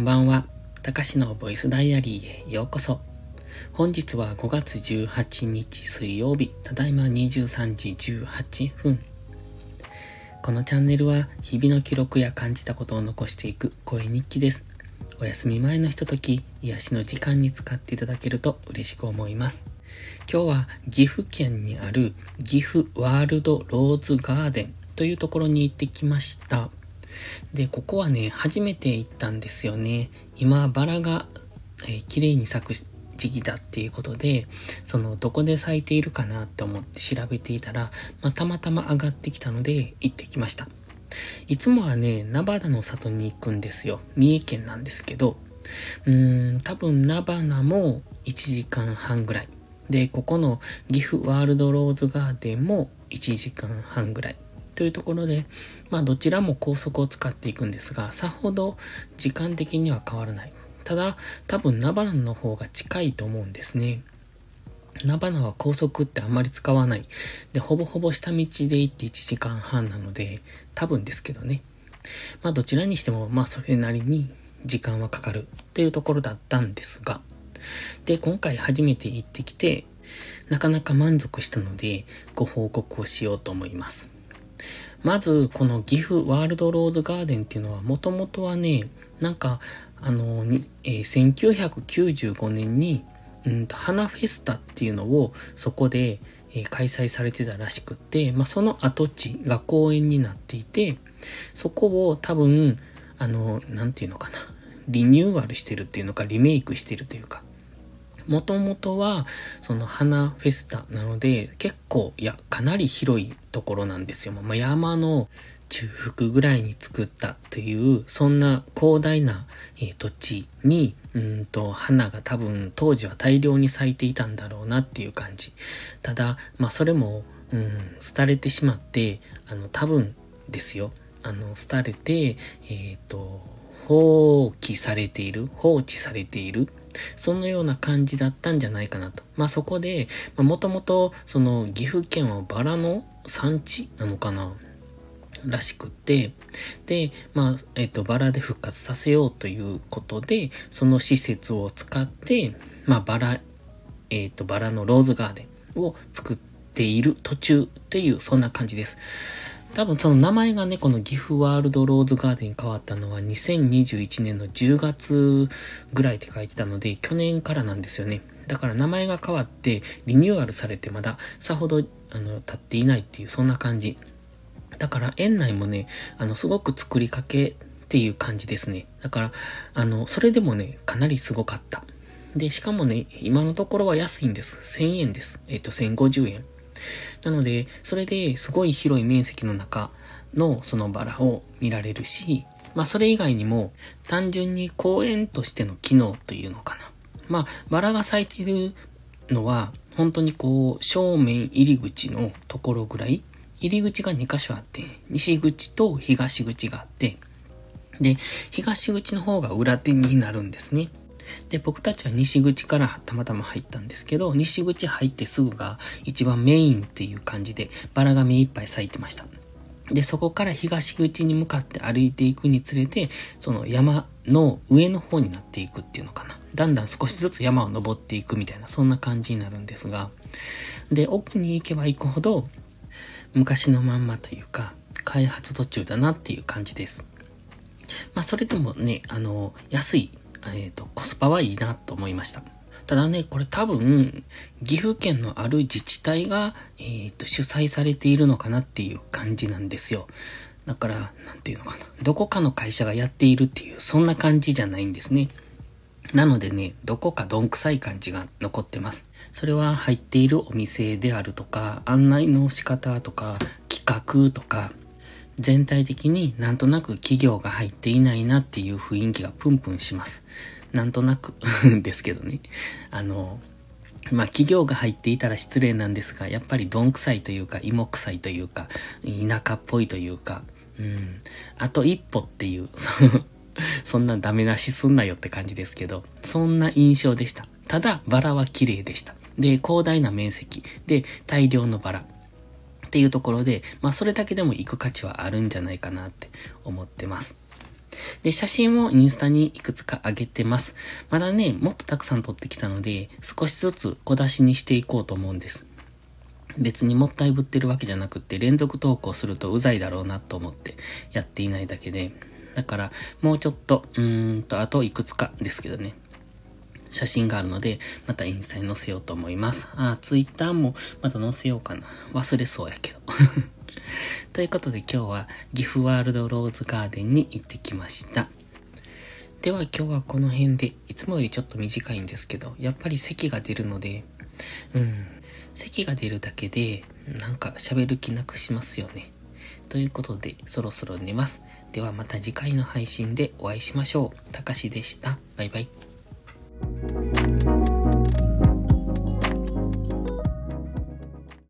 んばんは。たかしのボイスダイアリーへようこそ。本日は5月18日水曜日、ただいま23時18分。このチャンネルは日々の記録や感じたことを残していく声日記です。お休み前のひととき、癒しの時間に使っていただけると嬉しく思います。今日は岐阜県にある岐阜ワールドローズガーデンというところに行ってきました。で、ここはね、初めて行ったんですよね。今、バラが、えー、綺麗に咲く時期だっていうことで、その、どこで咲いているかなって思って調べていたら、まあ、たまたま上がってきたので、行ってきました。いつもはね、ナバナの里に行くんですよ。三重県なんですけど、うーん、多分ナバナも1時間半ぐらい。で、ここの岐阜ワールドローズガーデンも1時間半ぐらい。というところで、まあどちらも高速を使っていくんですが、さほど時間的には変わらない。ただ、多分ナバナの方が近いと思うんですね。ナバナは高速ってあんまり使わない。で、ほぼほぼ下道で行って1時間半なので、多分ですけどね。まあどちらにしても、まあそれなりに時間はかかるっていうところだったんですが、で、今回初めて行ってきて、なかなか満足したので、ご報告をしようと思います。まず、この岐阜ワールドローズガーデンっていうのは、もともとはね、なんか、あの、えー、1995年に、うんと、花フェスタっていうのをそこで、えー、開催されてたらしくって、まあ、その跡地が公園になっていて、そこを多分、あの、なんていうのかな、リニューアルしてるっていうのか、リメイクしてるというか、もともとは、その花フェスタなので、結構、いや、かなり広いところなんですよ。まあ、山の中腹ぐらいに作ったという、そんな広大な、えー、土地に、うんと、花が多分当時は大量に咲いていたんだろうなっていう感じ。ただ、まあそれも、うん、廃れてしまって、あの、多分ですよ。あの、廃れて、えっ、ー、と、放棄されている、放置されているそのような感じだったんじゃないかなと。まあ、そこで、もともと、その岐阜県はバラの産地なのかならしくて、で、まあ、えっ、と、バラで復活させようということで、その施設を使って、まあ、バラ、えっ、と、バラのローズガーデンを作っている途中っていう、そんな感じです。多分その名前がね、この岐阜ワールドローズガーデンに変わったのは2021年の10月ぐらいって書いてたので、去年からなんですよね。だから名前が変わってリニューアルされてまださほどあの経っていないっていうそんな感じ。だから園内もね、あのすごく作りかけっていう感じですね。だから、あの、それでもね、かなりすごかった。で、しかもね、今のところは安いんです。1000円です。えっ、と、1050円。なので、それですごい広い面積の中のそのバラを見られるし、まあそれ以外にも単純に公園としての機能というのかな。まあバラが咲いているのは本当にこう正面入り口のところぐらい入り口が2箇所あって、西口と東口があって、で、東口の方が裏手になるんですね。で、僕たちは西口からたまたま入ったんですけど、西口入ってすぐが一番メインっていう感じで、バラが目いっぱい咲いてました。で、そこから東口に向かって歩いていくにつれて、その山の上の方になっていくっていうのかな。だんだん少しずつ山を登っていくみたいな、そんな感じになるんですが、で、奥に行けば行くほど、昔のまんまというか、開発途中だなっていう感じです。まあ、それでもね、あの、安いえっ、と、コスパはいいなと思いました。ただね、これ多分、岐阜県のある自治体が、え、ー、と、主催されているのかなっていう感じなんですよ。だから、なんていうのかな。どこかの会社がやっているっていう、そんな感じじゃないんですね。なのでね、どこかどんくさい感じが残ってます。それは入っているお店であるとか、案内の仕方とか、企画とか、全体的になんとなく企業が入っていないなっていう雰囲気がプンプンします。なんとなくですけどね。あの、まあ、企業が入っていたら失礼なんですが、やっぱりどんくさいというか、芋臭いというか、田舎っぽいというか、うん、あと一歩っていう、そんなダメ出しすんなよって感じですけど、そんな印象でした。ただ、バラは綺麗でした。で、広大な面積。で、大量のバラ。っていうところで、まあそれだけでも行く価値はあるんじゃないかなって思ってます。で、写真をインスタにいくつか上げてます。まだね、もっとたくさん撮ってきたので、少しずつ小出しにしていこうと思うんです。別にもったいぶってるわけじゃなくて連続投稿するとうざいだろうなと思ってやっていないだけで。だから、もうちょっと、うーんと、あといくつかですけどね。写真があるので、またインスタに載せようと思います。あ、ツイッターもまた載せようかな。忘れそうやけど。ということで今日は岐阜ワールドローズガーデンに行ってきました。では今日はこの辺で、いつもよりちょっと短いんですけど、やっぱり咳が出るので、うん、咳が出るだけで、なんか喋る気なくしますよね。ということで、そろそろ寝ます。ではまた次回の配信でお会いしましょう。たかしでした。バイバイ。